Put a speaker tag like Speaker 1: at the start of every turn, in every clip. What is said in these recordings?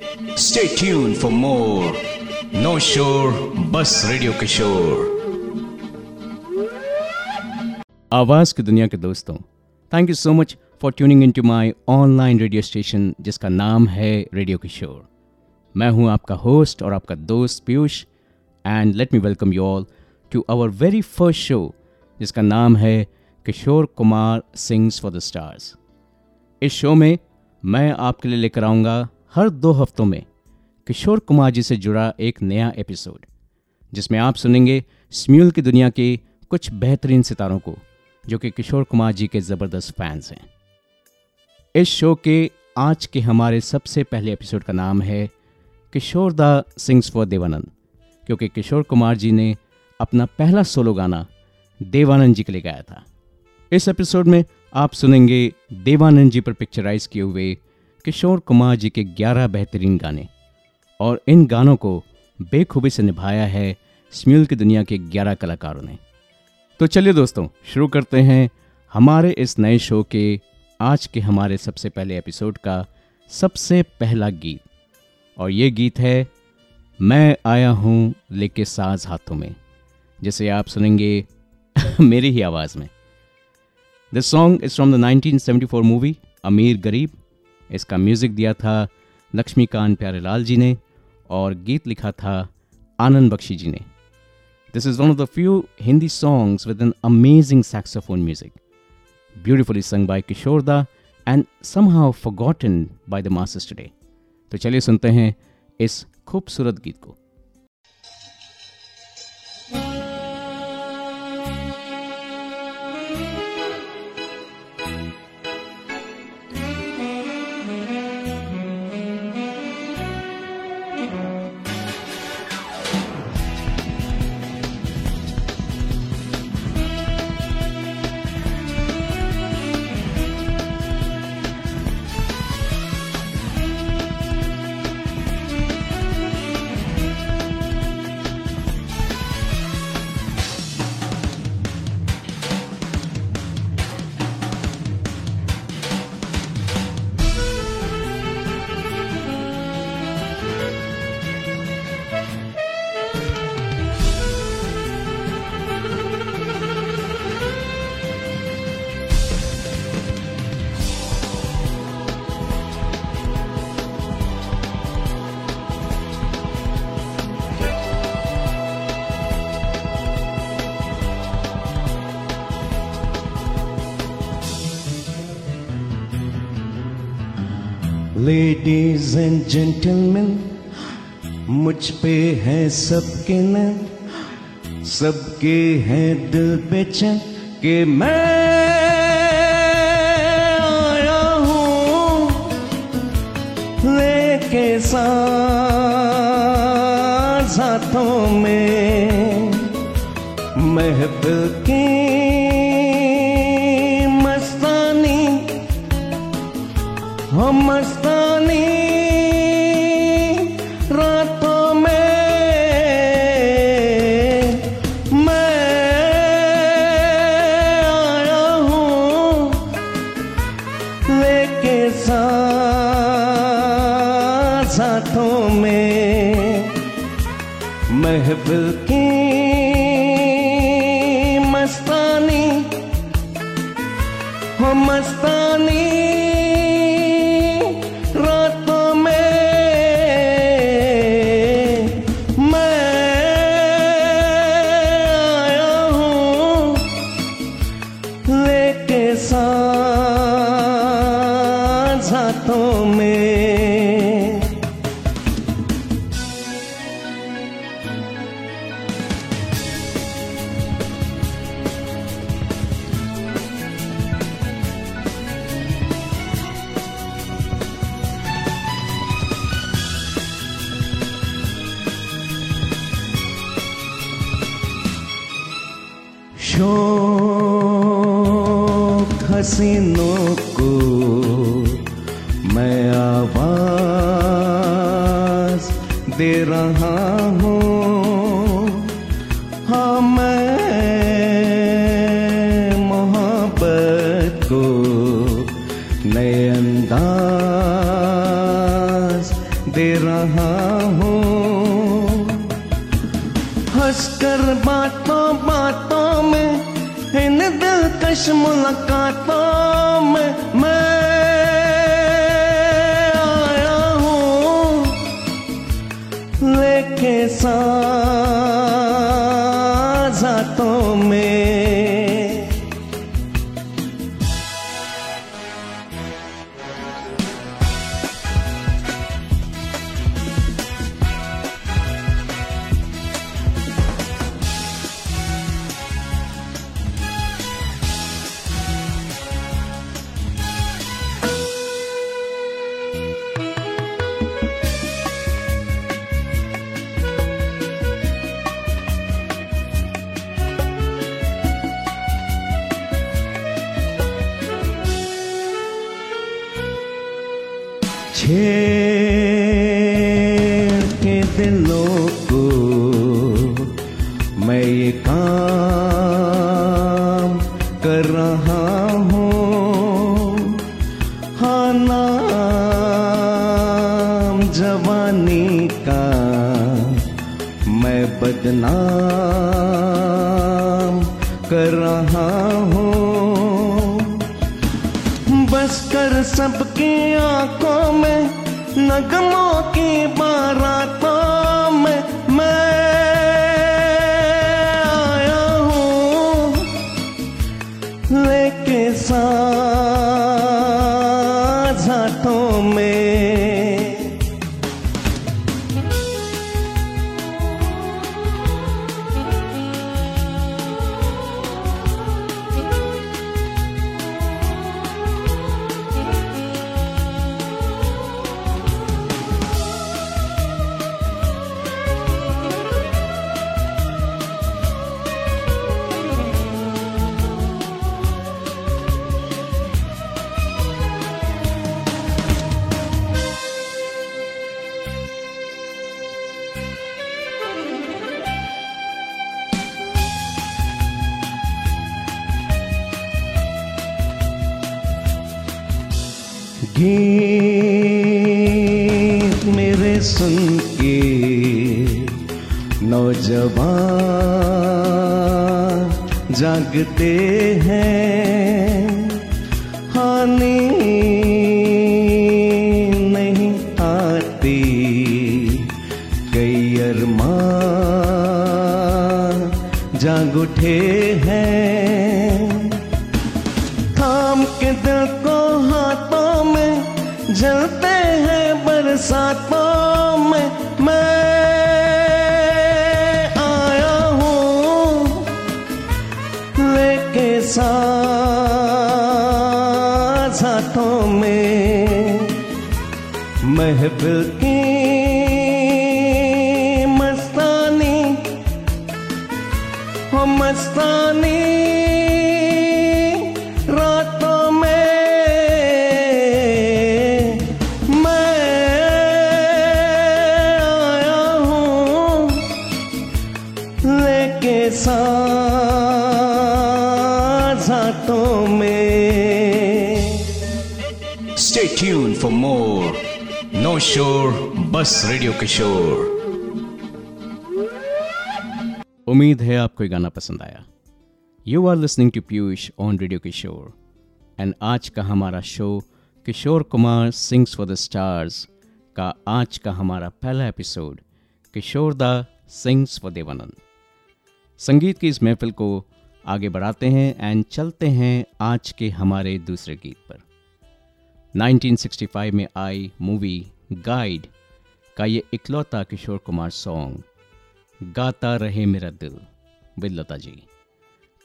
Speaker 1: Stay tuned for more No Shore Bus Radio Kishore.
Speaker 2: आवाज़ की दुनिया के दोस्तों thank you so much for tuning in to my online radio station जिसका नाम है रेडियो किशोर मैं हूँ आपका होस्ट और आपका दोस्त Piyush and let me welcome you all to our very first show जिसका नाम है Kishore Kumar sings for the stars इस शो में मैं आपके लिए लेकर आऊँगा हर दो हफ्तों में किशोर कुमार जी से जुड़ा एक नया एपिसोड, जिसमें आप सुनेंगे स्म्यूल की दुनिया के कुछ बेहतरीन सितारों को, जो कि किशोर कुमार जी के ज़बरदस्त फैंस हैं। इस शो के आज के हमारे सबसे पहले एपिसोड का नाम है किशोर दा सिंग्स फॉर देवानंद, क्योंकि किशोर कुमार जी ने अपना पहला सोलो गाना देवानंद जी के लिए गाया था। इस एपिसोड में आप सुनेंगे देवानंद जी पर पिक्चराइज किए हुए किशोर कुमार जी के 11 बेहतरीन गाने। और इन गानों को बेखूबी से निभाया है स्म्यूल की दुनिया के 11 कलाकारों ने। तो चलिए दोस्तों, शुरू करते हैं हमारे इस नए शो के आज के हमारे सबसे पहले एपिसोड का सबसे पहला गीत। और ये गीत है, मैं आया हूँ लेके साज हाथों में। जिसे आप सुनेंगे मेरी ही आवाज़ में। This song is from the 1974 movie Amir Garib इसका म्यूज़िक दिया था लक्ष्मीकांत प्यारेलाल जी ने और गीत लिखा था आनंद बख्शी जी ने। This is one of the few Hindi songs with an amazing saxophone music beautifully sung by Kishore da and somehow forgotten by the masters today तो चलिए सुनते हैं इस खूबसूरत गीत को।
Speaker 3: लेडीज़ एंड जेंटलमैन मुझ पे है सबके न सबके हैं दिल बेचैन कि मैं आया हूँ लेके साथ में, महफिल की मैं को दे रहा हूँ। बातों बातों में इन दिलकश मुलाकातों गीत मेरे सुन के नौजवान जागते हैं। हानि नहीं आती कई अरमान जाग उठे
Speaker 1: Shore Bus Radio Kishore.
Speaker 2: उम्मीद है आपको गाना पसंद आया। You are listening to Piyush on radio Kishore and आज का हमारा show Kishore Kumar sings for the stars का आज का हमारा पहला एपिसोड किशोर दा सिंग्स फॉर देवानंद। संगीत की इस महफिल को आगे बढ़ाते हैं एंड चलते हैं आज के हमारे दूसरे गीत पर। 1965 में आई मूवी गाइड का ये इकलौता किशोर कुमार सॉन्ग गाता रहे मेरा दिल with Lata ji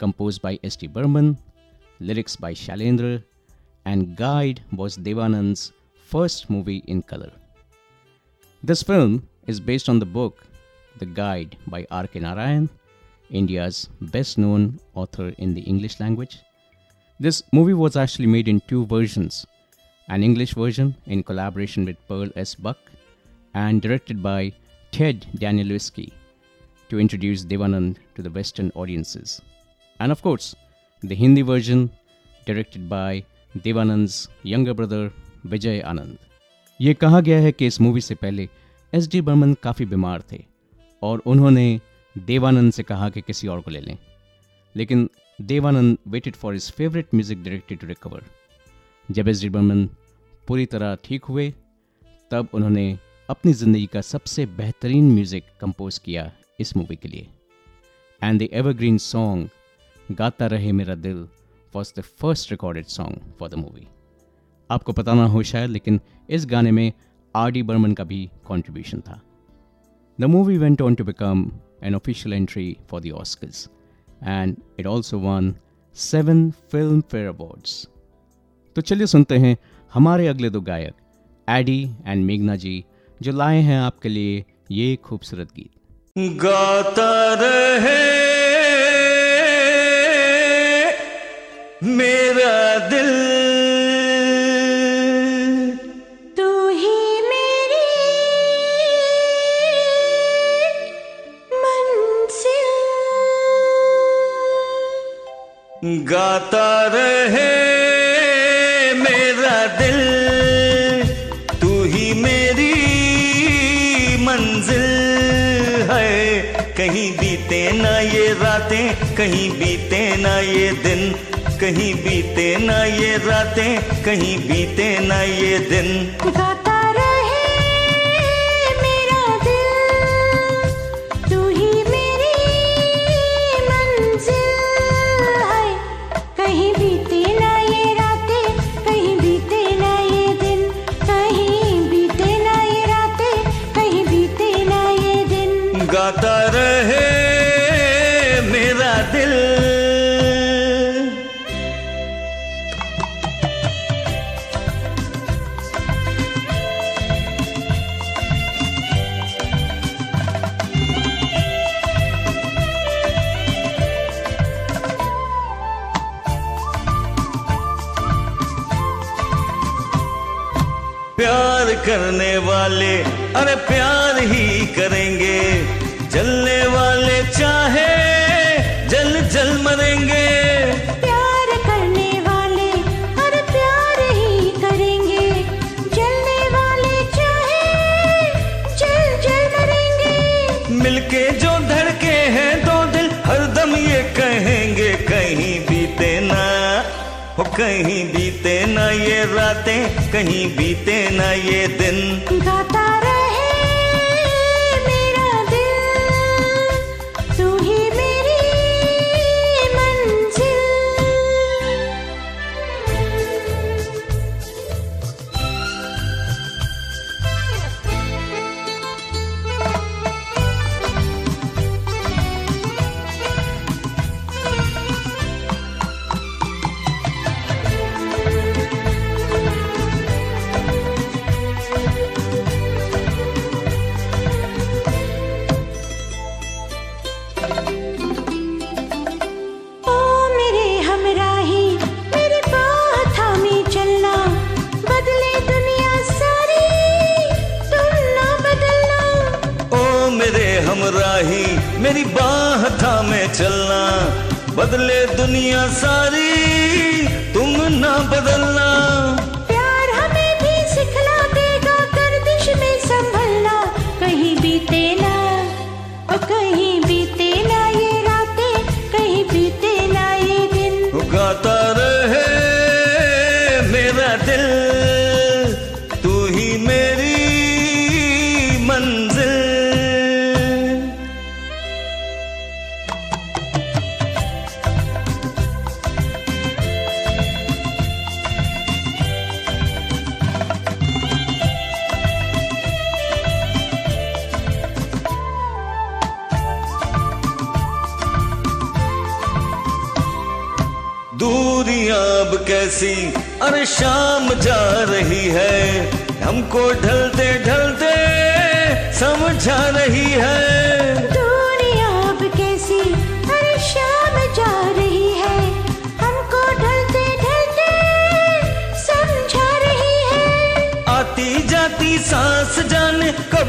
Speaker 2: composed by S.T. Burman, lyrics by Shalendra, and Guide was Devanand's first movie in color. This film is based on the book The Guide by R.K. Narayan, India's best known author in the English language. This movie was actually made in two versions an English version in collaboration with Pearl S. Buck and directed by Ted Danielewski to introduce Devanand to the Western audiences. And of course, the Hindi version directed by Devanand's younger brother Vijay Anand. ये कहा गया है कि इस movie से पहले S D Burman काफ़ी बीमार थे और उन्होंने देवानंद से कहा कि किसी और को ले लें लेकिन Devanand waited for his favourite music director to recover जब एस बर्मन पूरी तरह ठीक हुए, तब उन्होंने अपनी ज़िंदगी का सबसे बेहतरीन म्यूज़िक कंपोज किया इस मूवी के लिए। एंड द एवरग्रीन सॉन्ग गाता रहे मेरा दिल was the first recorded song for the movie आपको पता ना हो शायद, लेकिन इस गाने में आर डी बर्मन का भी कॉन्ट्रीब्यूशन था। The movie went on to become an official entry for the Oscars and it also won seven Filmfare awards तो चलिए सुनते हैं हमारे अगले दो गायक एडी एंड मेघना जी जो लाए हैं आपके लिए ये खूबसूरत गीत।
Speaker 4: गाता रहे मेरा दिल।
Speaker 5: तू ही मेरी
Speaker 4: गाता रहे कहीं बीते ना ये दिन, कहीं बीते ना ये रातें, कहीं बीते ना ये दिन। करने वाले अरे प्यार ही करेंगे। जलने वाले चाहे जल जल मरेंगे।
Speaker 5: प्यार करने वाले हर प्यार ही करेंगे। जलने वाले चाहे जल जल मरेंगे।
Speaker 4: मिलके जो धड़के हैं दो दिल हरदम ये कहेंगे कहीं बीते ना हो कहीं बीते ना ये रातें कहीं बीते ना ये दिन।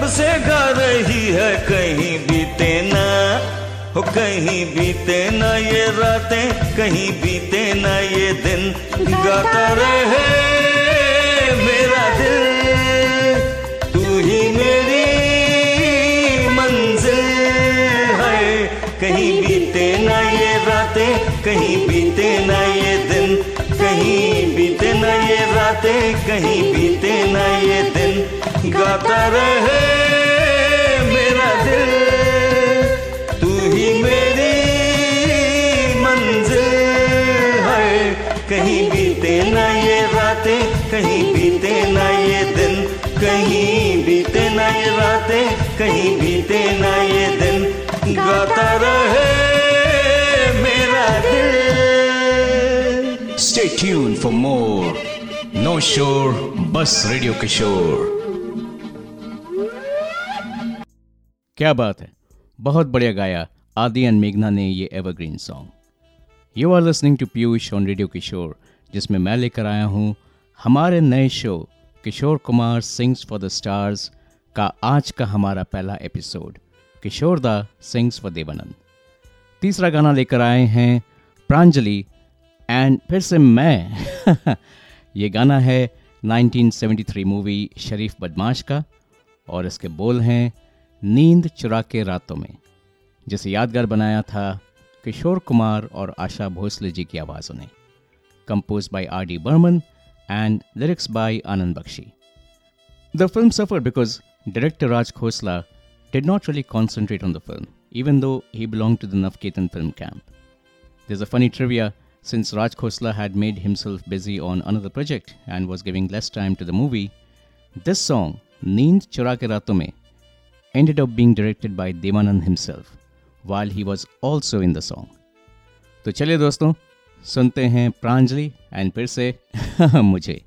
Speaker 5: से गा रही है कहीं बीते ना। हो कहीं बीते ना ये रातें, कहीं बीते ना ये दिन।
Speaker 4: गाता तो रहे मेरा दिल, तू ही मेरी मंजिल है। कहीं बीते ना ये रातें, कहीं बीते ना ये दिन। कहीं बीते ना ये रातें, कहीं बीते ना ये दिन। गाता रहे मेरा दिल। तू ही मेरी मंजिल है। कहीं बीते ना ये रातें, कहीं बीते ना ये दिन। कहीं बीते ना ये रातें, कहीं बीते ना ये दिन। गाता रहे मेरा दिल।
Speaker 2: Stay tuned for more. No Shore, Bus Radio Kishore.
Speaker 5: क्या बात है? बहुत बढ़िया गाया। आदि एंड मेघना ने ये evergreen song you are listening to Piyush on radio Kishore जिसमें मैं लेकर आया हूँ हमारे नए show Kishore Kumar sings for the stars का आज का हमारा पहला एपिसोड किशोर दा सिंग्स फॉर देवानंद। तीसरा गाना लेकर आए हैं प्रांजलि एंड फिर से मैं। ये गाना है 1973 मूवी शरीफ बदमाश का और इसके बोल हैं नींद चुरा के रातों में, जिसे यादगार बनाया था किशोर कुमार और आशा भोसले जी की आवाज़ों ने। Compose by R D Burman and lyrics by Anand Bakshi the film Safar because director Raj Khosla did not really concentrate on the film even though he belong to the Navketan film camp this a funny trivia since Raj Khosla had made himself busy on another project and was giving less time to the movie this song नींद चुरा के रातों में ended up being directed by Devanand himself while he was also in the song. तो चलिए दोस्तों सुनते हैं प्रांजलि एंड फिर से मुझे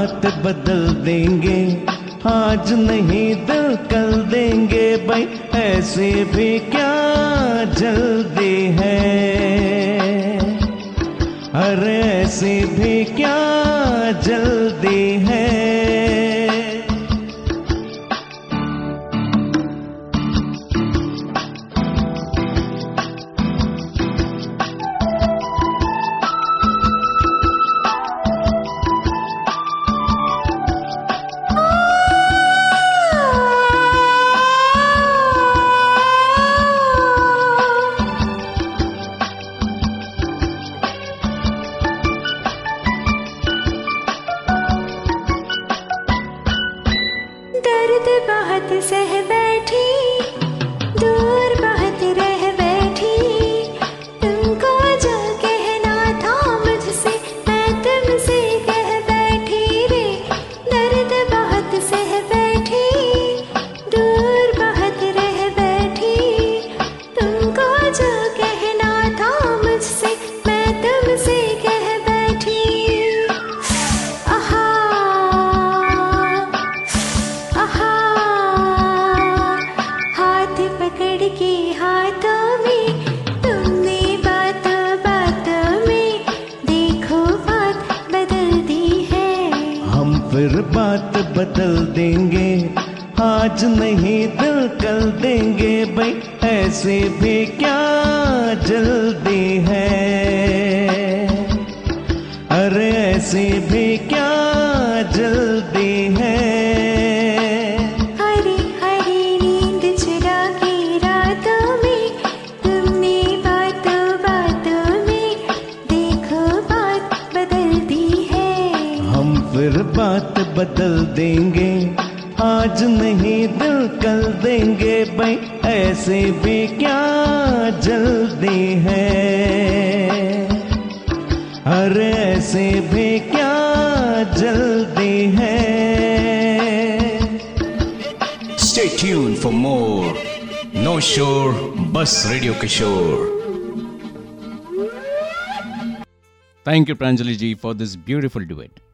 Speaker 3: बात बदल
Speaker 4: देंगे आज नहीं दिल कल देंगे भाई ऐसे भी क्या
Speaker 1: more No Shore Bus Radio Kishore.
Speaker 2: Thank you, Pranjali ji, for this beautiful duet.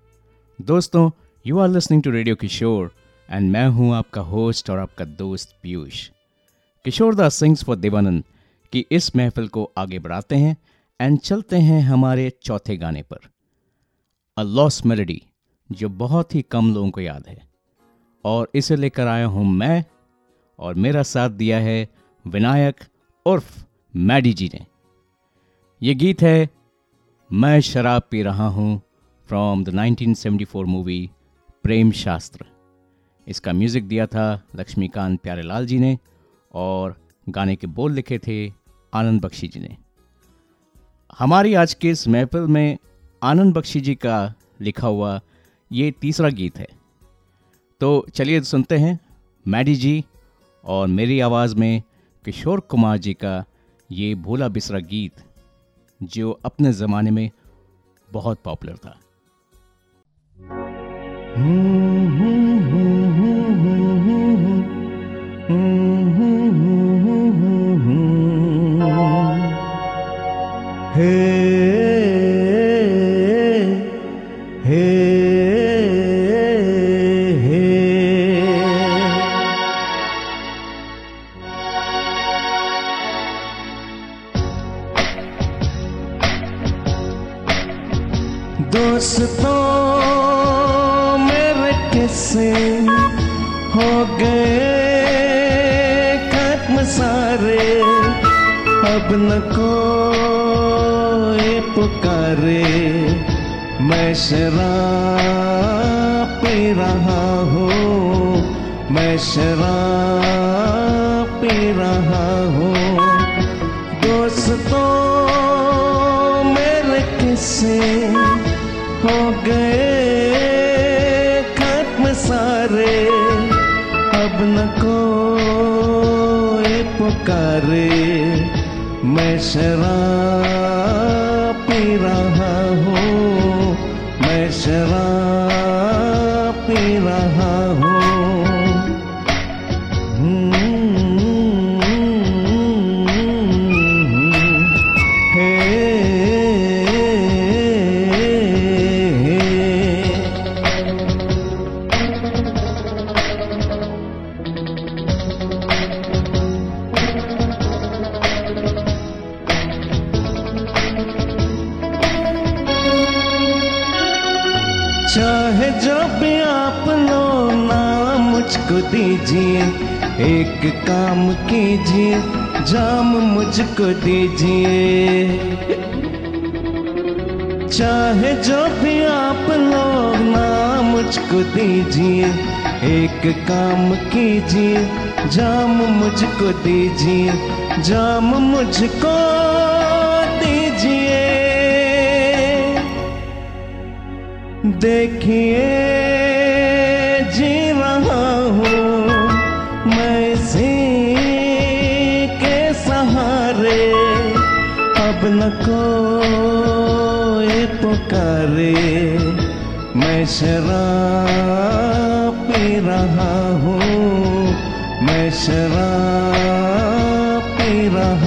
Speaker 2: दोस्तों you are listening to radio Kishore and मैं हूँ आपका होस्ट और आपका दोस्त पीयूष किशोर दास सिंग्स फॉर देवानंद की इस महफिल को आगे बढ़ाते हैं एंड चलते हैं हमारे चौथे गाने पर अ लॉस मेलोडी जो बहुत ही कम लोगों को याद है और इसे लेकर आया हूँ मैं और मेरा साथ दिया है विनायक उर्फ़ मैडी जी ने। ये गीत है, मैं शराब पी रहा हूँ फ्रॉम द 1974 मूवी प्रेम शास्त्र। इसका म्यूज़िक दिया था लक्ष्मीकांत प्यारेलाल जी ने और गाने के बोल लिखे थे आनंद बख्शी जी ने। हमारी आज के इस महफिल में आनंद बख्शी जी का लिखा हुआ ये तीसरा गीत है। तो चलिए सुनते हैं मैडी जी और मेरी आवाज़ में किशोर कुमार जी का ये भोला बिसरा गीत, जो अपने ज़माने में बहुत पॉपुलर था।
Speaker 3: हे दोस्तों मेरे किस्से हो गए। खत्म सारे। अब न कोई पुकारे। मैं शराब पी रहा हूँ। मैं शराब पुकारे मैं शराब पी रहा हूँ मैं शराब पी रहा हे। दीजिए एक काम कीजिए, जाम मुझको दीजिए। चाहे जो भी आप लोग नाम मुझको दीजिए, एक काम कीजिए, जाम मुझको दीजिए, जाम मुझको दीजिए। देखिए कोई पुकारे मैं शराब पी रहा हूँ मैं शराब पी रहा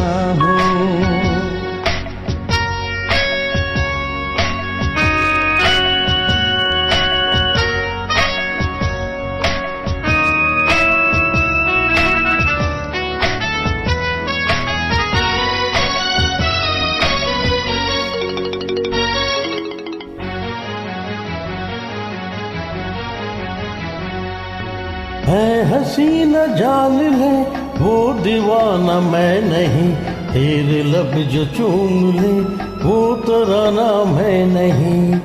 Speaker 6: जान ले वो दीवाना मैं नहीं, तेरे लब जो चूम ले, वो तराना मैं नहीं।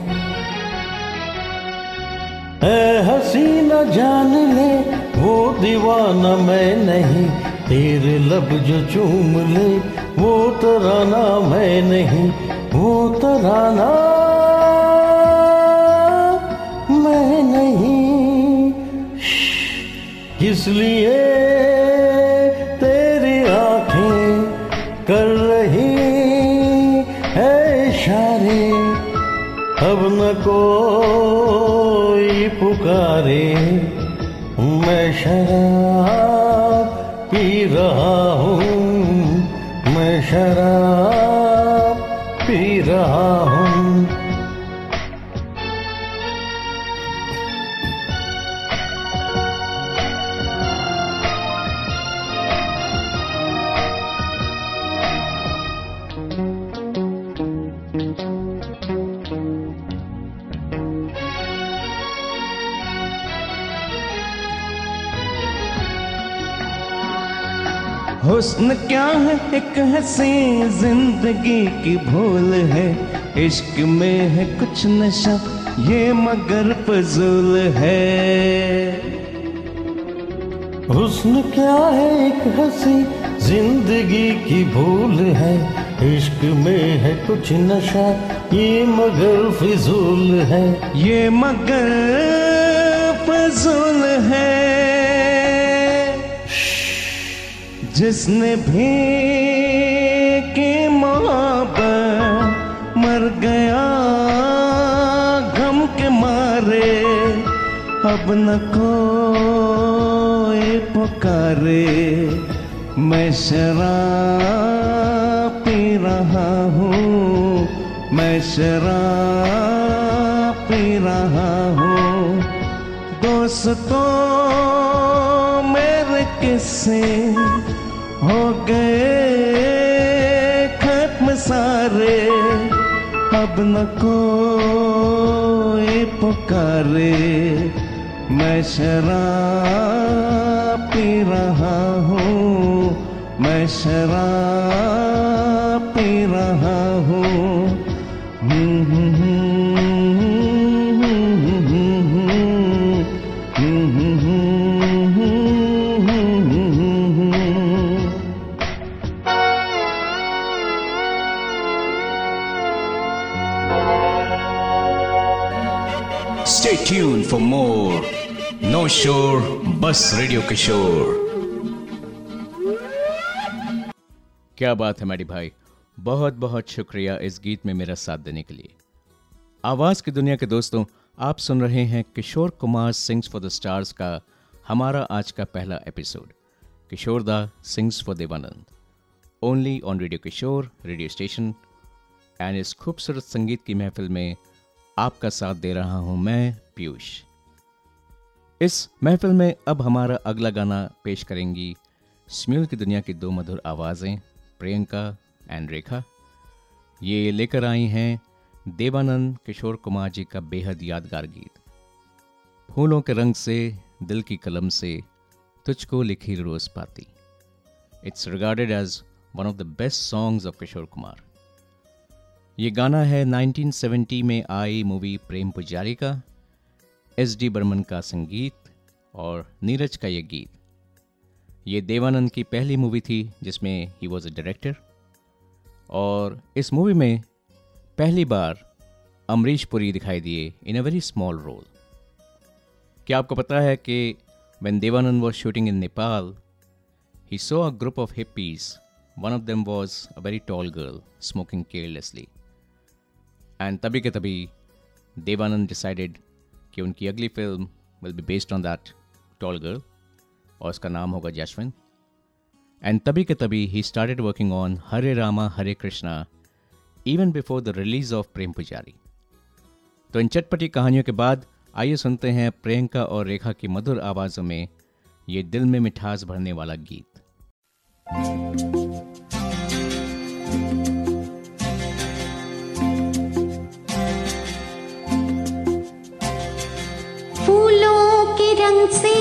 Speaker 6: है हसीना जान ले, वो दीवाना मैं नहीं, तेरे लब जो चूम ले, वो तराना मैं नहीं, वो तराना इसलिए तेरी आँखें कर रही है इशारे। अब न कोई पुकारे। मैं शराब पी रहा हूँ, मैं शराब
Speaker 3: हुस्न क्या है? एक हसी ज़िंदगी की भूल है। इश्क में है कुछ नशा, ये मगर फजूल है।
Speaker 6: हुस्न क्या है? एक हँसी ज़िंदगी की भूल है। इश्क में है कुछ नशा, ये मगर फिजूल है।
Speaker 3: ये मगर फजूल है। जिसने भी की मोहब्बत मर गया गम के मारे, अब न कोई पुकारे। मैं शराब पी रहा हूँ, मैं शराब पी रहा हूँ। दोस्तों, मेरे किस्से हो गए खत्म सारे, अब न कोई पुकारे। मैं शराब पी रहा हूँ, मैं शराब पी रहा
Speaker 1: for more. No Shore Bus Radio Kishore.
Speaker 2: क्या बात है मैडी भाई। बहुत बहुत शुक्रिया इस गीत में मेरा साथ देने के लिए। आवाज़ की दुनिया के दोस्तों, आप सुन रहे हैं Kishore Kumar sings for the stars का हमारा आज का पहला episode. Kishore da sings for Dev Anand. Only on radio Kishore radio station and इस खूबसूरत संगीत की महफिल में आपका साथ दे रहा हूँ मैं, पीयूष। इस महफिल में अब हमारा अगला गाना पेश करेंगी स्म्यूल की दुनिया की दो मधुर आवाज़ें, प्रियंका एंड रेखा। ये लेकर आई हैं देवानंद किशोर कुमार जी का बेहद यादगार गीत। फूलों के रंग से, दिल की कलम से तुझको लिखी रोज पाती। It's regarded as one of the best songs of Kishore Kumar. ये गाना है 1970 में आई मूवी प्रेम पुजारी का। एस डी बर्मन का संगीत और नीरज का यह गीत। ये देवानंद की पहली मूवी थी, जिसमें ही वॉज़ अ डायरेक्टर और इस मूवी में पहली बार अमरीश पुरी दिखाई दिए in a very small role क्या आपको पता है कि when Dev Anand was shooting in Nepal he saw a group of hippies one of them was a very tall girl smoking carelessly and तभी के तभी देवानंद डिसाइडेड कि उनकी अगली film will be based on that tall girl, और उसका नाम होगा जैशविन एंड तभी के तभी he started working on Hare Rama, Hare Krishna even before the release of Prem Pujari. तो इन चटपटी कहानियों के बाद आइए सुनते हैं प्रियंका और रेखा की मधुर आवाज़ों में ये दिल में मिठास भरने वाला गीत।
Speaker 5: thank you रंग से,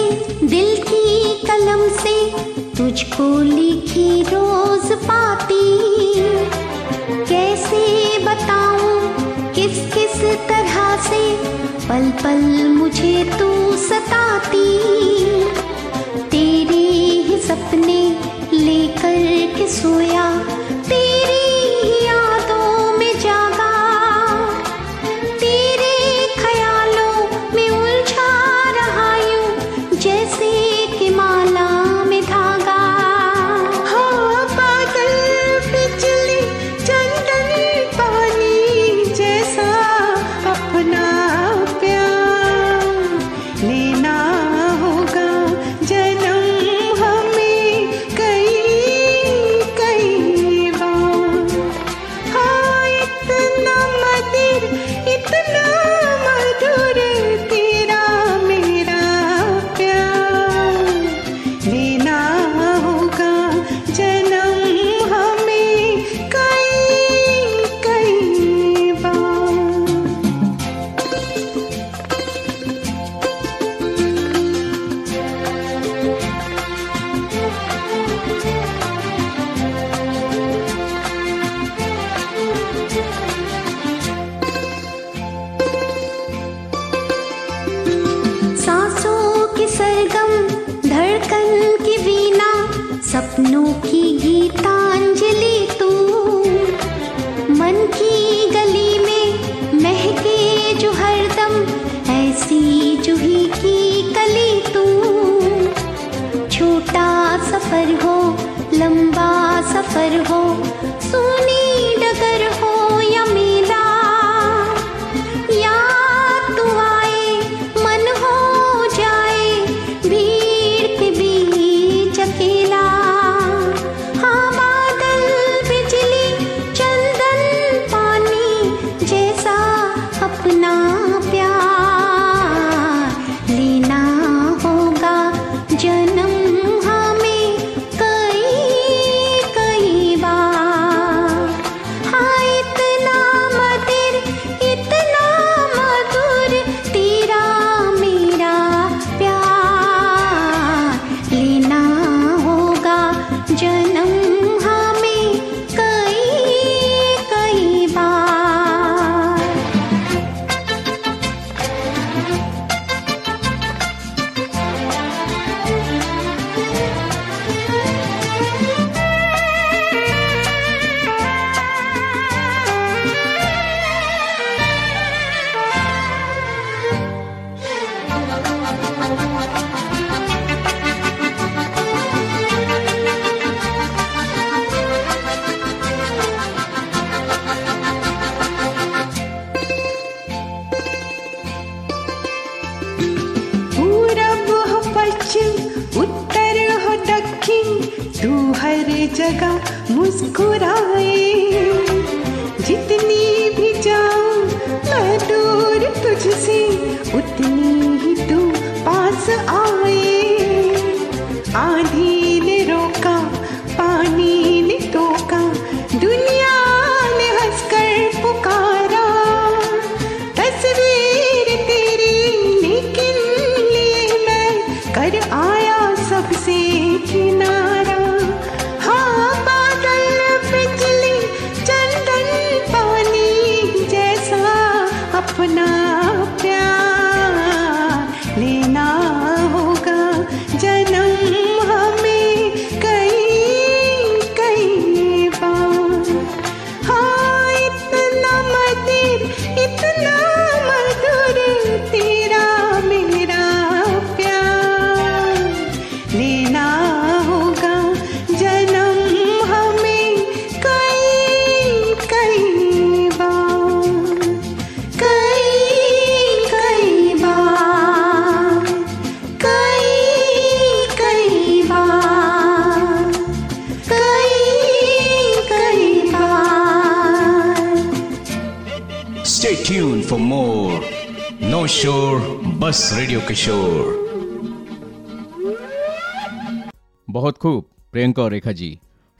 Speaker 5: दिल की कलम से तुझको लिखी रोज पाती। कैसे बताऊँ, किस किस तरह से पल पल मुझे तू सताती। तेरे ही सपने लेकर के सोया, तेरी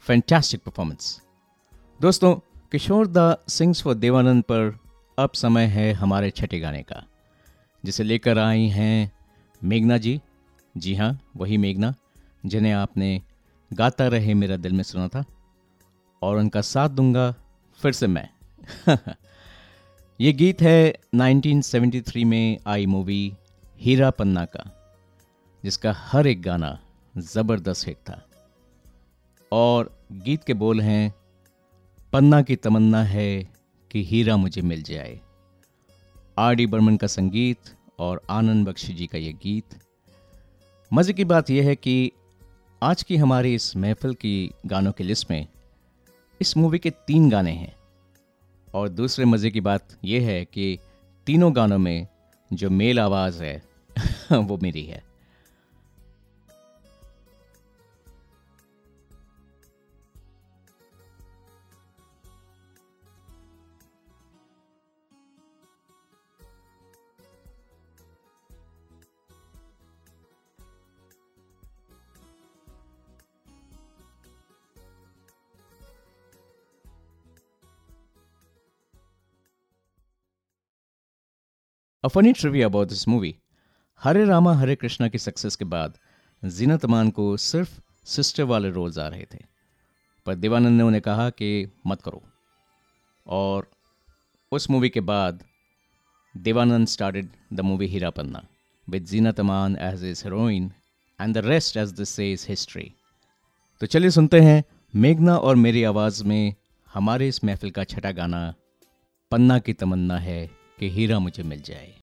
Speaker 2: फैंटास्टिक परफॉर्मेंस दोस्तों, किशोर दा सिंग्स फॉर देवानंद पर अब समय है हमारे छठे गाने का, जिसे लेकर आई हैं मेघना जी। जी हाँ वही मेघना, जिन्हें आपने गाता रहे मेरा दिल में सुना था, और उनका साथ दूँगा फिर से मैं। ये गीत है 1973 में आई मूवी हीरा पन्ना का, जिसका हर एक गाना ज़बरदस्त हिट था। और गीत के बोल हैं, पन्ना की तमन्ना है कि हीरा मुझे मिल जाए। आर डी बर्मन का संगीत और आनंद बख्शी जी का ये गीत। मज़े की बात यह है कि आज की हमारी इस महफिल की गानों की लिस्ट में इस मूवी के तीन गाने हैं। और दूसरे मज़े की बात यह है कि तीनों गानों में जो मेल आवाज़ है, वो मेरी है। A funny trivia about this movie Hare Rama Hare Krishna की सक्सेस के बाद जीनत अमान को सिर्फ़ सिस्टर वाले रोल्स आ रहे थे। पर देवानंद ने उन्हें कहा कि मत करो। और उस मूवी के बाद Dev Anand started the movie Hira Panna with Zeenat Aman as his heroine and the rest as this is history तो चलिए सुनते हैं मेघना और मेरी आवाज़ में हमारे इस महफिल का छठा गाना,
Speaker 5: पन्ना की तमन्ना है। कि हीरा मुझे मिल जाए।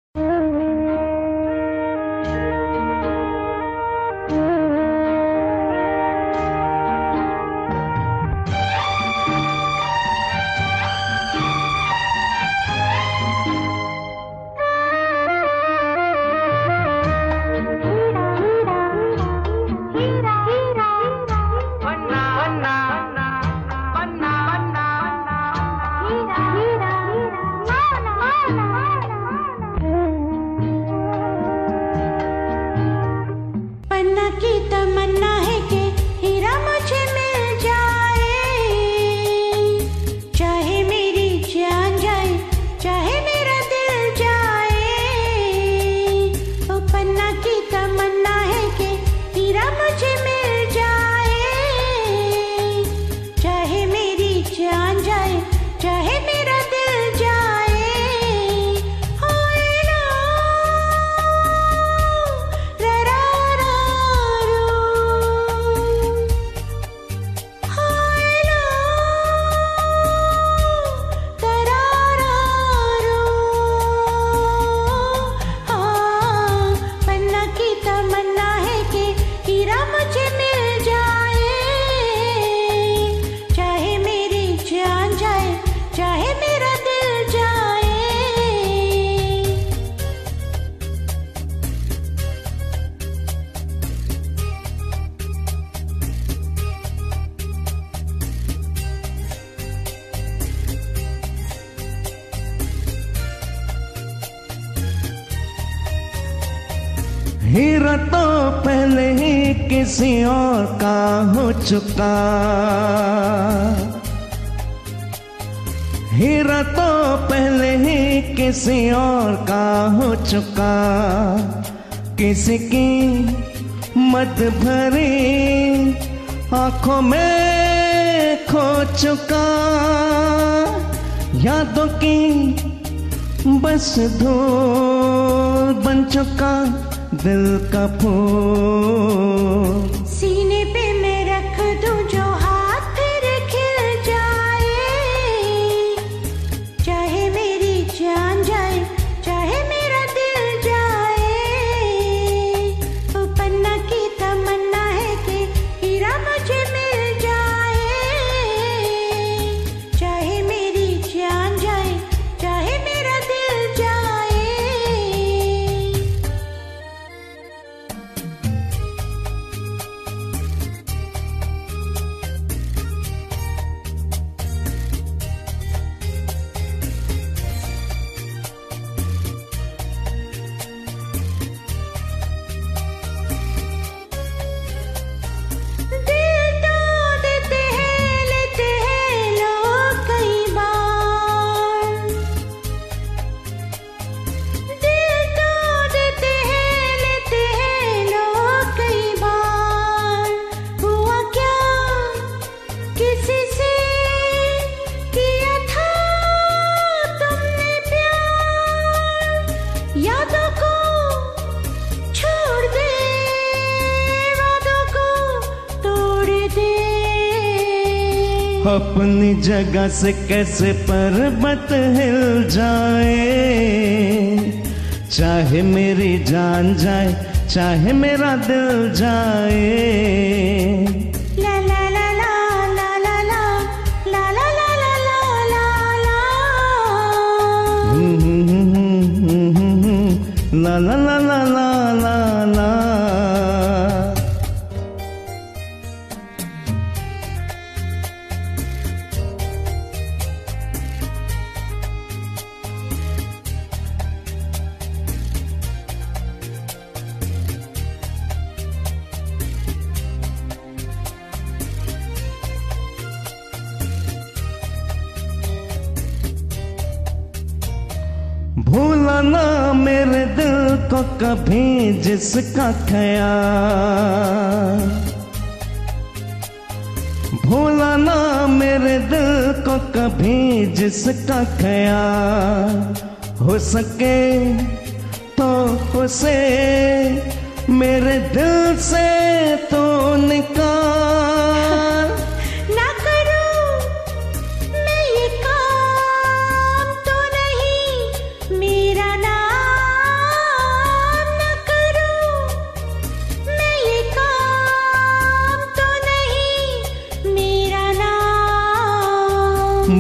Speaker 3: किसी और का हो चुका। हीरा तो पहले ही किसी और का हो चुका। किसी की मत भरी आँखों में खो चुका। यादों की बस धूल बन चुका। दिल का फूल। अपनी जगह से कैसे पर्वत हिल जाए? चाहे मेरी जान जाए, चाहे मेरा दिल जाए। को कभी जिसका ख्याल भूला ना मेरे दिल को कभी जिसका ख्याल हो सके तो उसे मेरे दिल से तो निकाल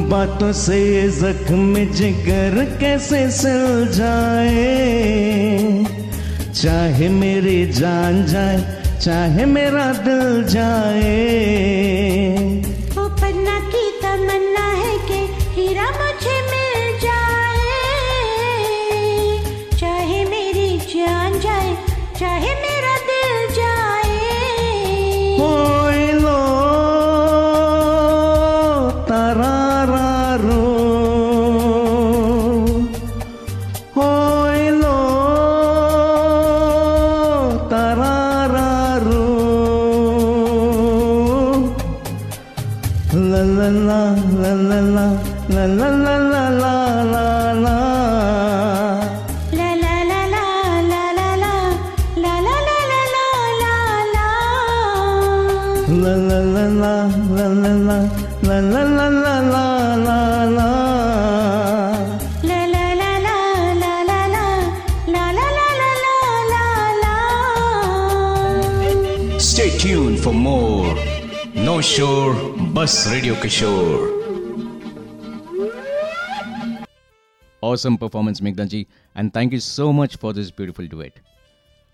Speaker 3: बातों से ये जख्म जिगर कैसे सिल जाए? चाहे मेरी जान जाए, चाहे मेरा दिल जाए।
Speaker 1: Stay tuned for more No Shore Bus Radio Kishore.
Speaker 2: Awesome performance, Megna ji, and thank you so much for this beautiful duet.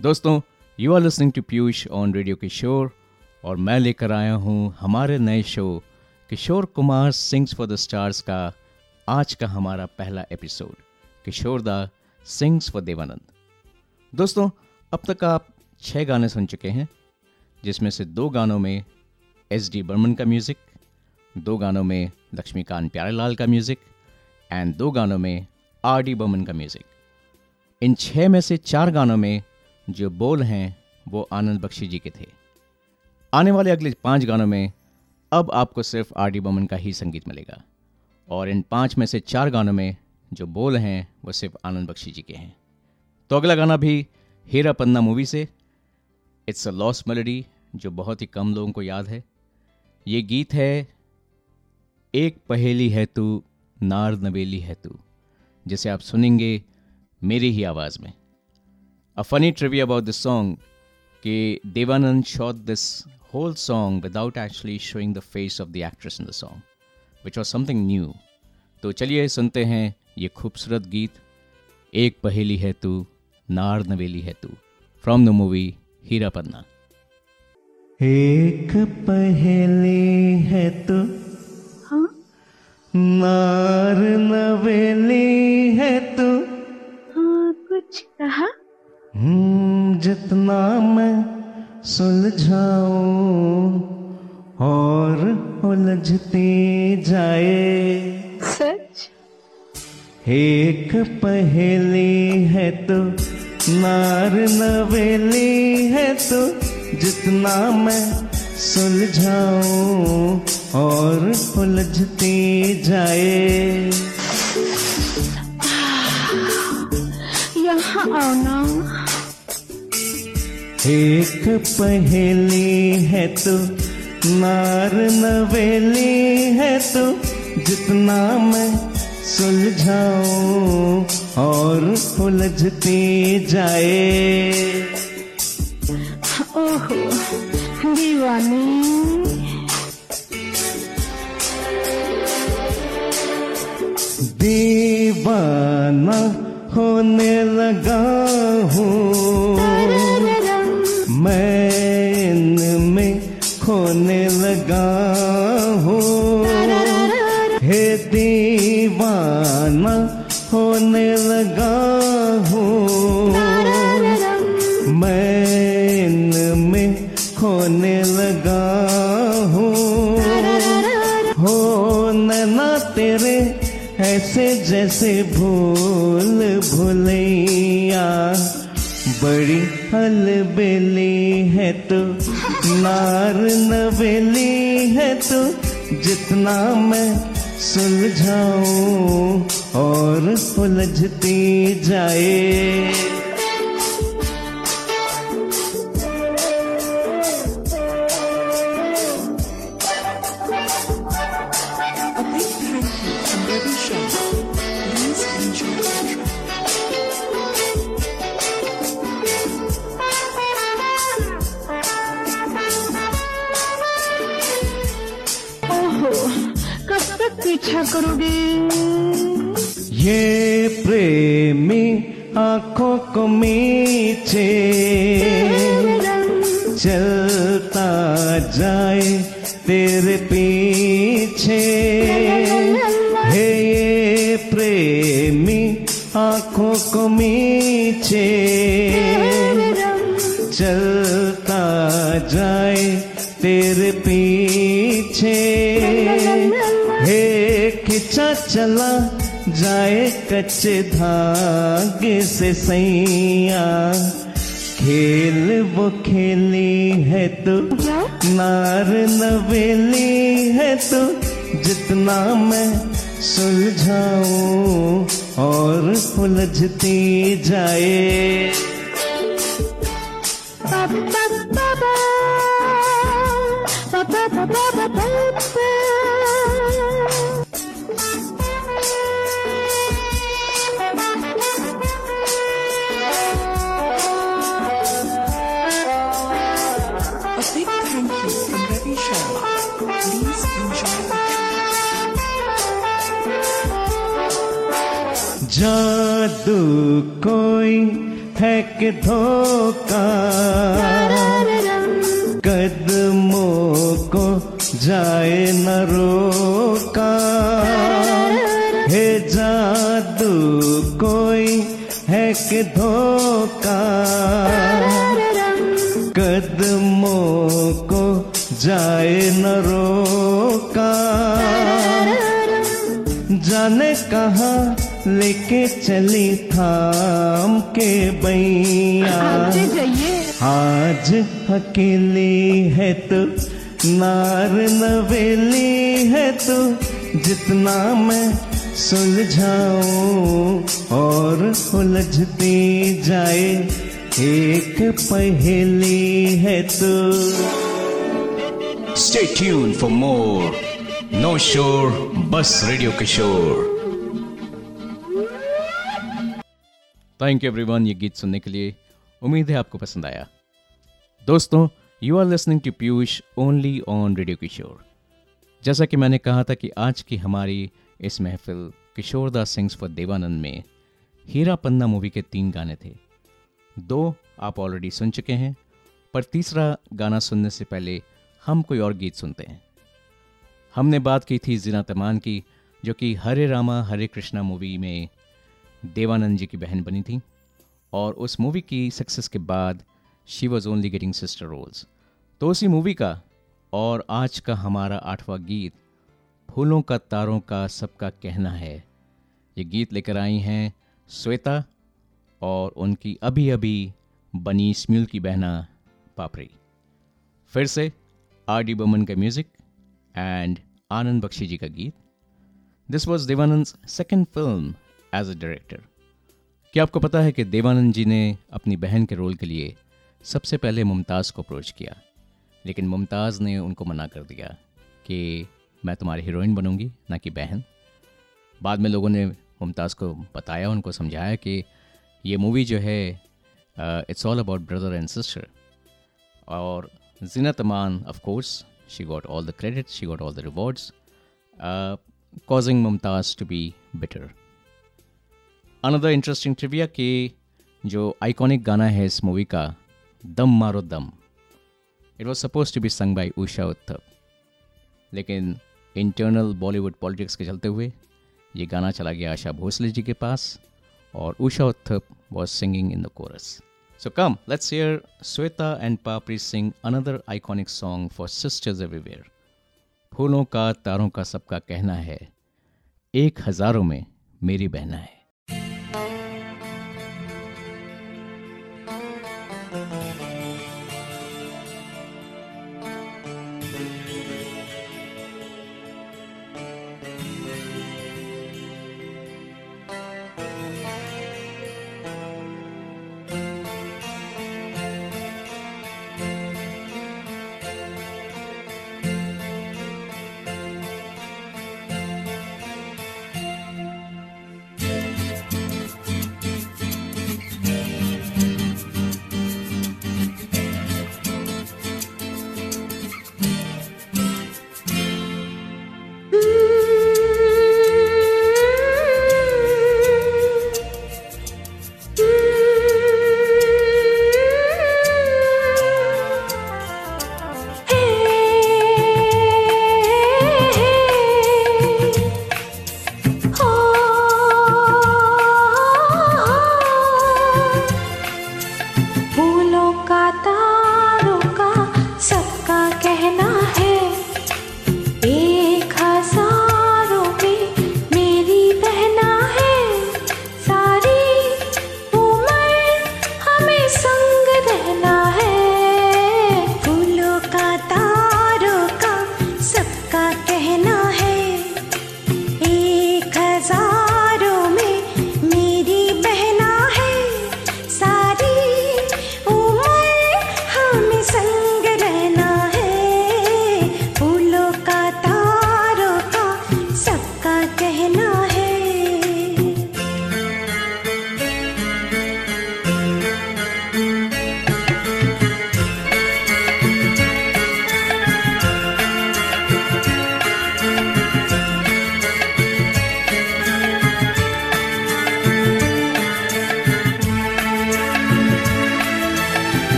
Speaker 2: दोस्तों you are listening to Piyush on radio Kishore और मैं लेकर आया हूँ हमारे नए show Kishore Kumar sings for the stars का आज का हमारा पहला एपिसोड किशोर दा सिंग्स फॉर देवानंद दोस्तों अब तक आप छः गाने सुन चुके हैं जिसमें से दो गानों में एस डी बर्मन का म्यूज़िक दो गानों में लक्ष्मीकांत प्यारेलाल का म्यूज़िक एंड दो गानों में आर डी बर्मन का म्यूज़िक इन छः में से चार गानों में जो बोल हैं, वो आनंद बख्शी जी के थे। आने वाले अगले पाँच गानों में अब आपको सिर्फ़ आर डी बर्मन का ही संगीत मिलेगा। और इन पाँच में से चार गानों में जो बोल हैं, वो सिर्फ़ आनंद बख्शी जी के हैं। तो अगला गाना भी हीरा पन्ना मूवी से। इट्स अ लॉस मेलोडी जो बहुत ही कम लोगों को याद है। ये गीत है, एक पहेली है तू, नार नवेली है तू। जिसे आप सुनेंगे मेरी ही आवाज़ में। A funny trivia about this song कि Dev Anand shot this whole song without actually showing the face of the actress in the song which was something new तो चलिए सुनते हैं ये खूबसूरत गीत, एक पहेली है तू, नार नवेली है तू from the movie Hira Panna.
Speaker 3: एक पहेली है तो नार नवेली है तो।
Speaker 5: हाँ कुछ कहा?
Speaker 3: हम्म, जितना मैं सुलझाऊं और उलझती जाए।
Speaker 5: सच?
Speaker 3: एक पहेली है तो नार नवेली है तो जितना मैं सुलझाऊं और उलझती जाए।
Speaker 5: यहाँ आओ ना।
Speaker 3: एक पहेली है तो नार नवेली है तू जितना मैं सुलझाऊं और उलझती जाए।
Speaker 5: ओहो। दीवानी।
Speaker 3: दीवाना होने लगा हूँ। मैं इनमें खोने लगा हूँ। हे दीवाना होने लगा ऐसे जैसे भूल भूलैया, बड़ी अलबेली है तो नार नवेली है तो जितना मैं सुलझाऊं और उलझती जाए।
Speaker 5: करोगे।
Speaker 3: ये प्रेमी आँखों को मीचे चलता जाए तेरे पीछे। हे ये प्रेमी आँखों को मीचे चलता जाए तेरे पीछे। चला जाए कच्चे धागे से सैया खेल वो खेली है तो नार नवेली है तो जितना मैं सुलझाऊं और उलझती जाए
Speaker 7: A
Speaker 3: जादू कोई है कि धोखा? कदमों को जाए न रोका। हे जादू कोई है कि धोखा? कदमों को जाए न रोका। जाने कहा लेके चली थाम के बैया। आज अकेली है तो नार नवेली है तो जितना मैं सुलझाऊं और उलझती जाए एक पहेली है तो।
Speaker 1: Stay tuned for more. No Shore Bus Radio Kishore.
Speaker 2: Thank you everyone ये गीत सुनने के लिए उम्मीद है आपको पसंद आया। दोस्तों you are listening to Piyush only on radio Kishore जैसा कि मैंने कहा था कि आज की हमारी इस महफिल किशोर दास सिंग्स फॉर देवानंद में हीरा पन्ना मूवी के तीन गाने थे। दो आप ऑलरेडी सुन चुके हैं, पर तीसरा गाना सुनने से पहले हम कोई और गीत सुनते हैं। हमने बात की थी जिना तमान की, जो कि हरे रामा, हरे कृष्णा मूवी में देवानंद जी की बहन बनी थी और उस मूवी की सक्सेस के बाद she was only getting sister roles तो उसी मूवी का और आज का हमारा आठवां गीत फूलों का तारों का सबका कहना है। ये गीत लेकर आई हैं श्वेता और उनकी अभी अभी बनी स्म्यूल की बहना पापरी। फिर से आर डी बमन का म्यूज़िक एंड आनंद बख्शी जी का गीत। This was Dev Anand second film as a director क्या आपको पता है कि देवानंद जी ने अपनी बहन के रोल के लिए सबसे पहले मुमताज़ को अप्रोच किया? लेकिन मुमताज़ ने उनको मना कर दिया कि मैं तुम्हारी हीरोइन बनूँगी, ना कि बहन। बाद में लोगों ने मुमताज़ को बताया, उनको समझाया कि ये मूवी जो है it's all about brother and sister और Zeenat Aman of course she got all the credit she got all the rewards causing Mumtaz to be bitter another interesting trivia कि जो आइकॉनिक गाना है इस मूवी का, दम मारो दम। It was suppose to be sung by Usha Uthup लेकिन इंटरनल बॉलीवुड पॉलिटिक्स के चलते हुए, ये गाना चला गया आशा भोसले जी के पास और Usha Uthup was singing in the chorus so come let's hear Shweta and Papri sing another iconic song for sisters everywhere फूलों का, तारों का सबका कहना है, एक हज़ारों में मेरी बहना है।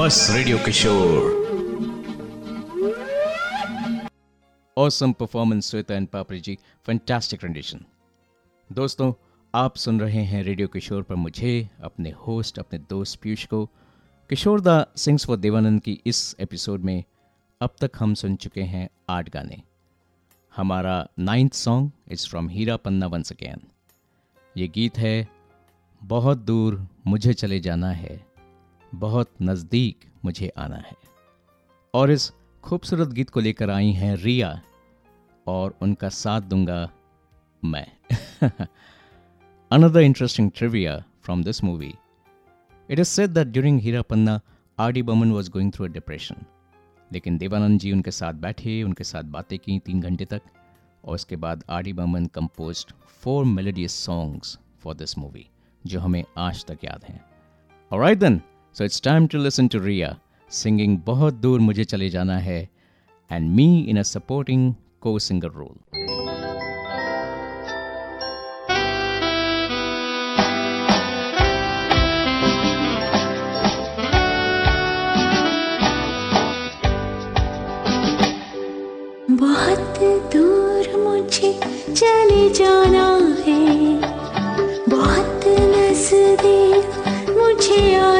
Speaker 8: Bus Radio Kishore.
Speaker 2: awesome performance, Sweta and Papri ji. Fantastic rendition. दोस्तों, आप सुन रहे हैं रेडियो किशोर पर मुझे, अपने होस्ट अपने दोस्त पीयूष को। किशोर दा सिंग्स फॉर देवानंद की इस एपिसोड में अब तक हम सुन चुके हैं आठ गाने। हमारा ninth song is from Hira Panna once again ये गीत है, बहुत दूर मुझे चले जाना है। बहुत नज़दीक मुझे आना है और इस खूबसूरत गीत को लेकर आई हैं रिया और उनका साथ दूँगा मैं Another interesting trivia from this movie. It is said that during Hira Panna, R.D. Burman was going through a depression. लेकिन देवानंद जी उनके साथ बैठे उनके साथ बातें की तीन घंटे तक और उसके बाद R D Burman compose four melodious songs for this movie जो हमें आज तक याद हैं Alright then, so it's time to listen to Riya singing बहुत दूर मुझे चले जाना है and me in a supporting co singer role
Speaker 5: बहुत दूर मुझे चले जाना है बहुत नज़दीक मुझे
Speaker 3: आ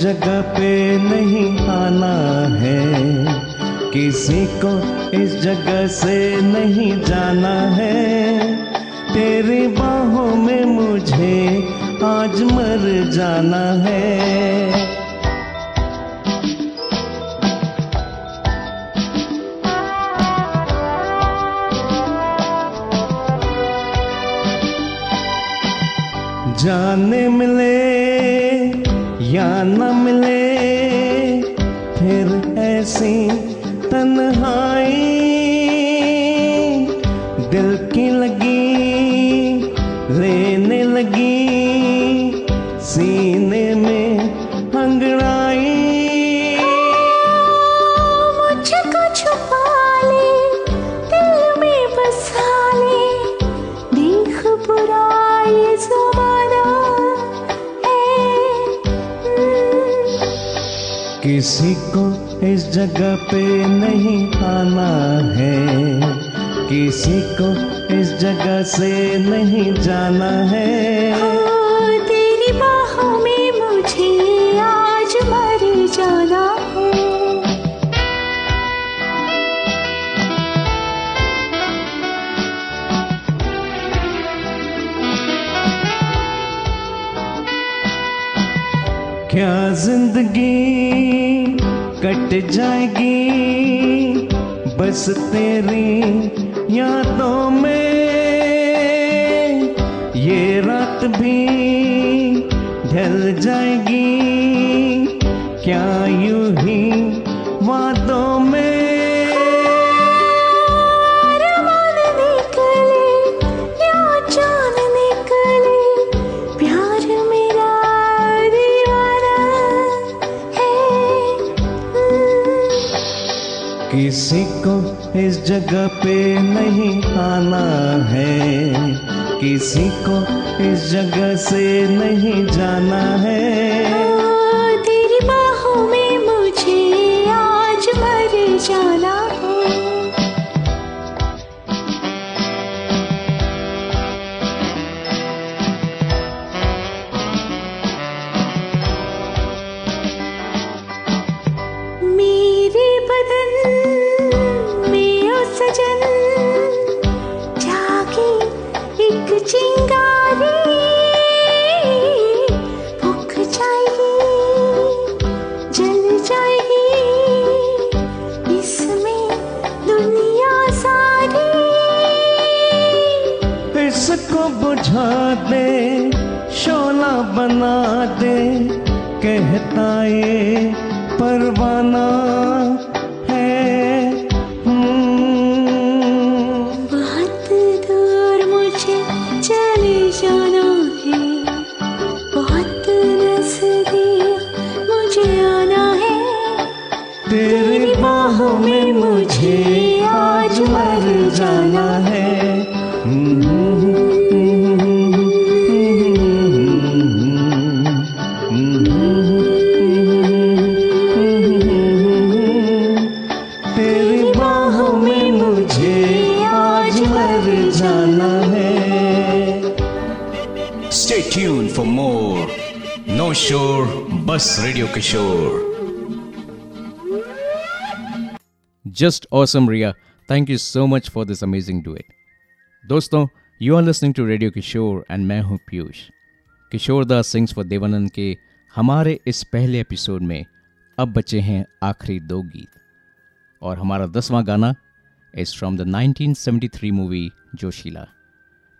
Speaker 3: जगह पे नहीं आना है। किसी को इस जगह से नहीं जाना है। तेरी बाहों में मुझे आज मर जाना है। पे नहीं आना है। किसी को इस जगह से नहीं जाना है। बस तेरी यादों किसी को इस जगह पे नहीं आना है। किसी को इस जगह से नहीं जाना है।
Speaker 2: Just Riya thank you so much for this amazing amazing it दोस्तों you are listening to radio Kishore and मैं हूँ पीयूष। किशोर दास सिंग्स फॉर देवानंद के हमारे इस पहले एपिसोड में अब बचे हैं आखिरी दो गीत। और हमारा दसवां गाना is from the 1973 movie Joshila,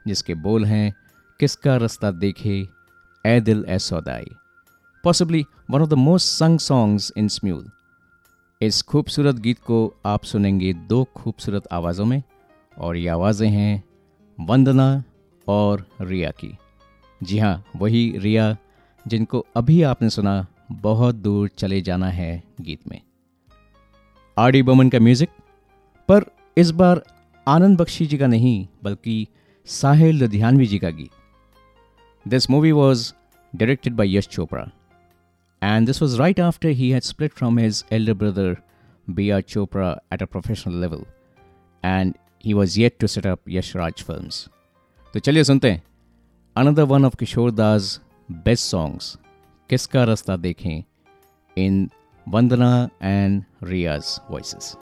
Speaker 2: जिसके बोल हैं, किसका रास्ता देखे ए दिल ए सौदाई। Possibly one of the most sung songs in Smule इस खूबसूरत गीत को आप सुनेंगे दो खूबसूरत आवाज़ों में, और ये आवाज़ें हैं वंदना और रिया की। जी हाँ वही रिया जिनको अभी आपने सुना, बहुत दूर चले जाना है गीत में। आर डी बमन का म्यूज़िक, पर इस बार आनंद बख्शी जी का नहीं, बल्कि साहिल लुधियानवी जी का गीत। This movie was directed by Yash Chopra And this was right after he had split from his elder brother B.R. Chopra at a professional level. And he was yet to set up Yash Raj films. तो चलिए सुनते हैं another one of Kishore Das best songs किसका रास्ता देखें in Vandana and Riyaz voices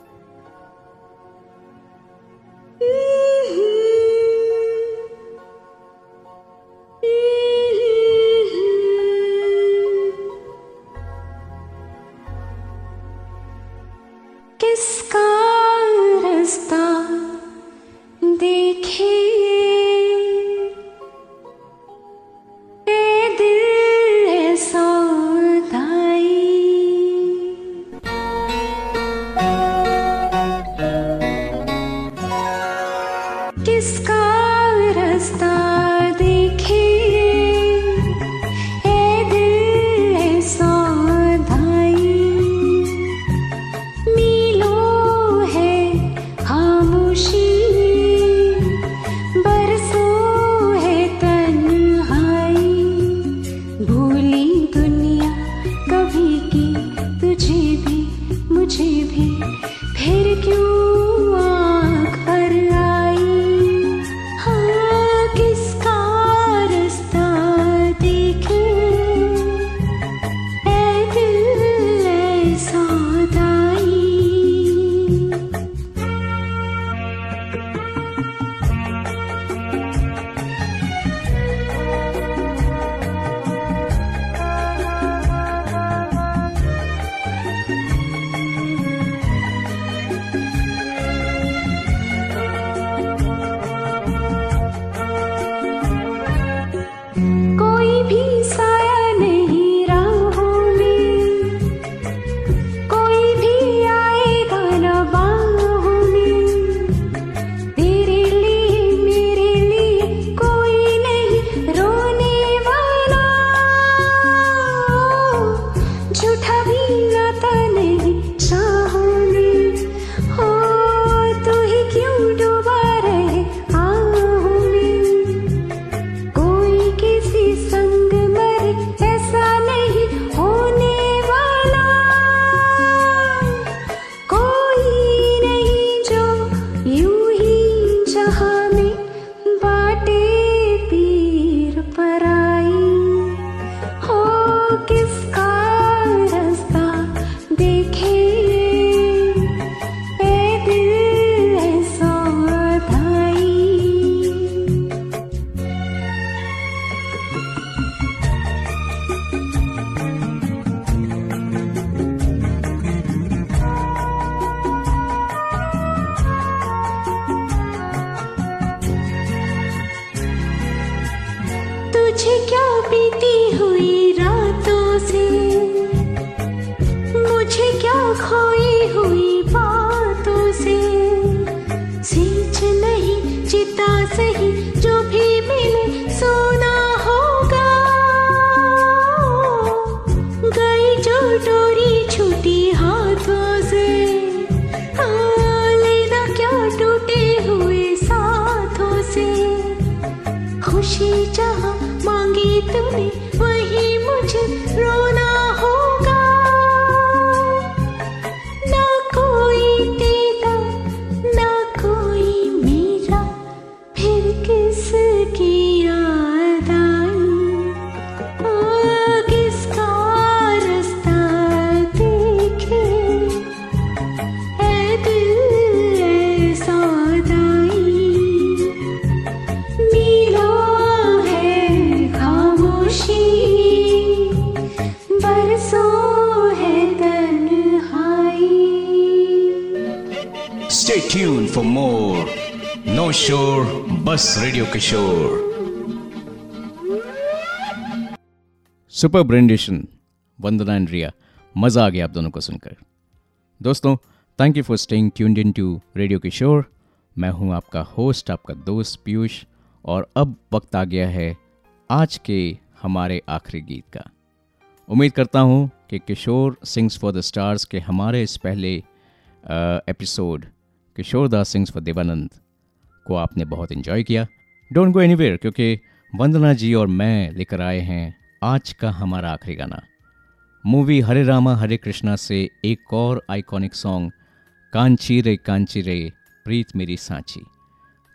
Speaker 9: Radio Kishore.
Speaker 2: Super rendition Vandana and Riya मज़ा आ गया आप दोनों को सुनकर। दोस्तों thank you for staying tuned in to radio Kishore मैं हूँ आपका होस्ट आपका दोस्त पीयूष, और अब वक्त आ गया है आज के हमारे आखिरी गीत का। उम्मीद करता हूँ कि Kishore sings for the stars के हमारे इस पहले episode Kishore Das sings for Dev Anand को आपने बहुत इन्जॉय किया। डोंट गो एनीवेयर क्योंकि वंदना जी और मैं लेकर आए हैं आज का हमारा आखिरी गाना। मूवी हरे रामा, हरे कृष्णा से एक और आइकॉनिक सॉन्ग कांची रे कांची रे, प्रीत मेरी सांची।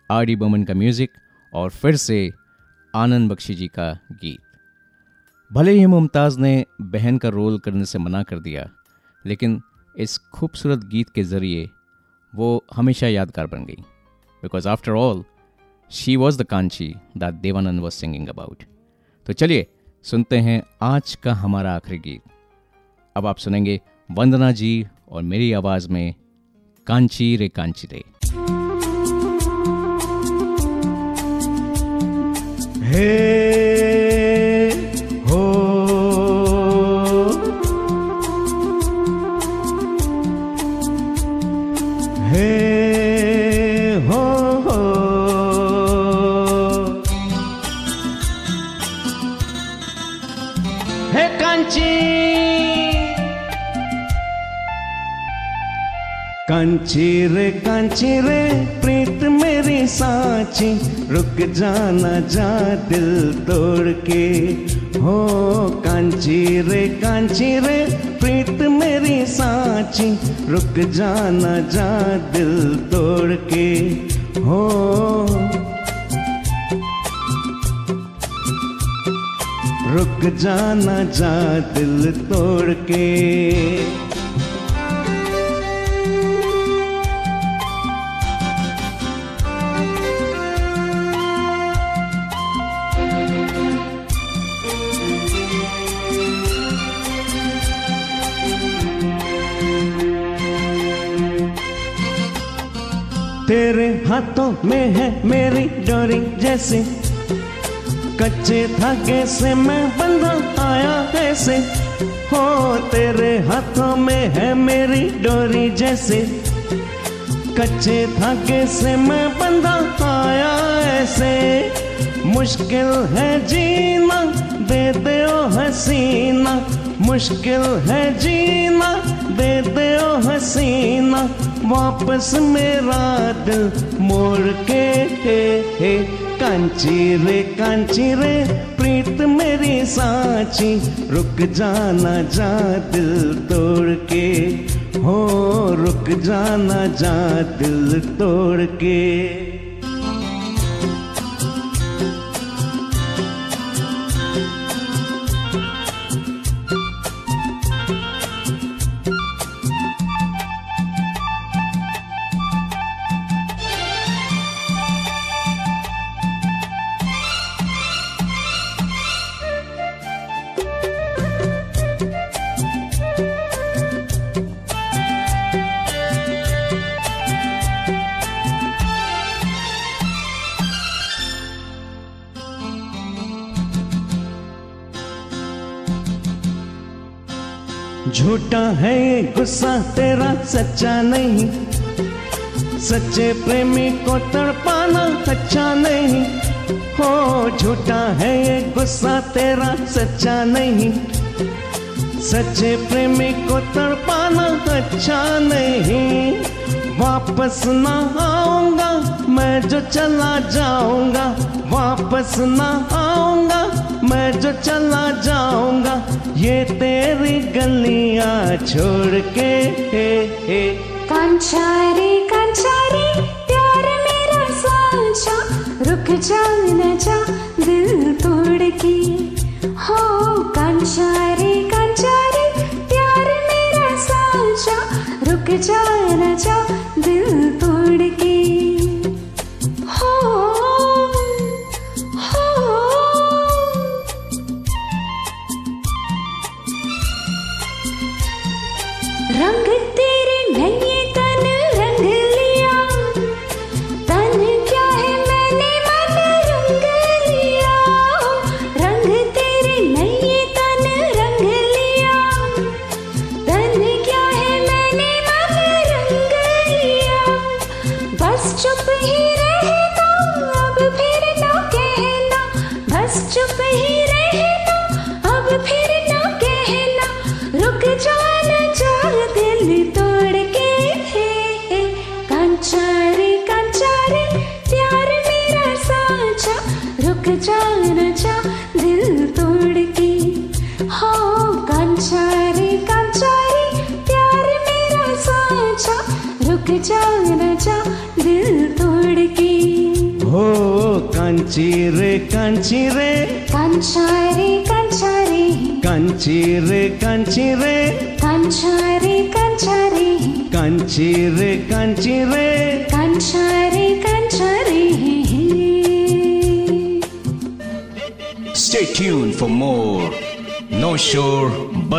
Speaker 2: आर डी बमन का म्यूज़िक और फिर से आनंद बख्शी जी का गीत। भले ही मुमताज़ ने बहन का रोल करने से मना कर दिया, लेकिन इस खूबसूरत गीत के ज़रिए वो हमेशा यादगार बन गई। Because after all she was the Kanchi that Dev Anand was singing about तो चलिए, सुनते हैं आज का हमारा आखिरी गीत। अब आप सुनेंगे वंदना जी और मेरी आवाज़ में कांची रे कांची रे।
Speaker 3: हे कांची रे कांची रे प्रीत मेरी साची। रुक जाना जा दिल तोड़ के। हो कांची रे रे प्रीत मेरी साची। रुक जाना जा दिल तोड़ के। हो रुक जाना जा दिल तोड़ के। हाथों में है मेरी डोरी जैसे। कच्चे धागे से मैं बंधा आया ऐसे। हो, तेरे हाथों में है मेरी डोरी जैसे। कच्चे धागे से मैं बंधा आया ऐसे। मुश्किल है जीना, दे दे ओ हसीना। मुश्किल है जीना, दे दे ओ हसीना। वापस मेरा दिल मोड़ के हे हे। कांची रे कांची रे प्रीत मेरी साची। रुक जाना जा दिल तोड़ के। हो, रुक जाना जा दिल तोड़ के। गुस्सा तेरा सच्चा नहीं। सच्चे प्रेमी को तड़पाना अच्छा नहीं। हो, झूठा है ये गुस्सा तेरा सच्चा नहीं। सच्चे प्रेमी को तड़पाना अच्छा नहीं। वापस ना आऊँगा मैं जो चला जाऊँगा। वापस ना आऊँगा मैं जो चला जाऊँगा। ये तेरी गलियाँ छोड़ के, हे हे।
Speaker 5: कांचारे कांचारे, प्यार मेरा साचा, रुक जा, न जा, दिल तोड़ के। हो कांचारे कांचारे, प्यार मेरा साचा, रुक जा, न जा, दिल तोड़ के।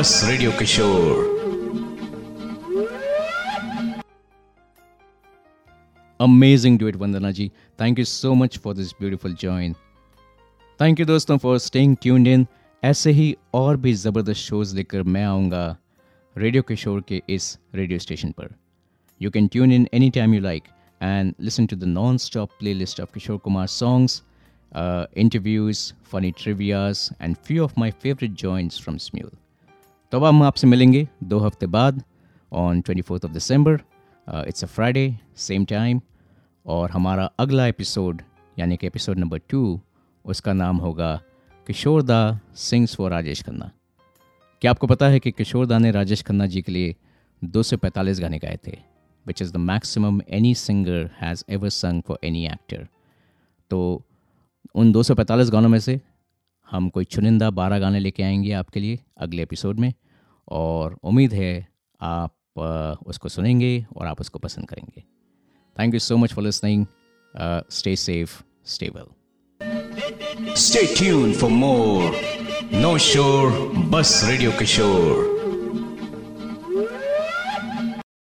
Speaker 1: सारस radio Kishore
Speaker 2: amazing duet Vandana ji thank you so much for this beautiful join thank you दोस्तों फॉर स्टेइंग ट्यून्ड इन ऐसे ही और भी ज़बरदस्त शोज़ लेकर मैं आऊँगा रेडियो किशोर के इस रेडियो स्टेशन पर. You can tune in any time you like and listen to the non stop playlist of Kishore Kumar songs interviews funny trivias and few of my favourite joints from Smule तो अब हम आपसे मिलेंगे दो हफ़्ते बाद on twenty fourth of December it's a Friday same time और हमारा अगला एपिसोड यानी कि एपिसोड नंबर टू उसका नाम होगा किशोर दा सिंग्स फॉर राजेश खन्ना। क्या आपको पता है कि किशोर दा ने राजेश खन्ना जी के लिए 245 गाने गाए थे which is the maximum any singer has ever sung for any actor तो उन 245 गानों में से हम कोई चुनिंदा बारह गाने लेके आएँगे आपके लिए अगले एपिसोड में, और उम्मीद है आप उसको सुनेंगे और आप उसको पसंद करेंगे। Thank you so much for listening stay safe stay well
Speaker 1: stay tune for more no sure बस रेडियो Kishore.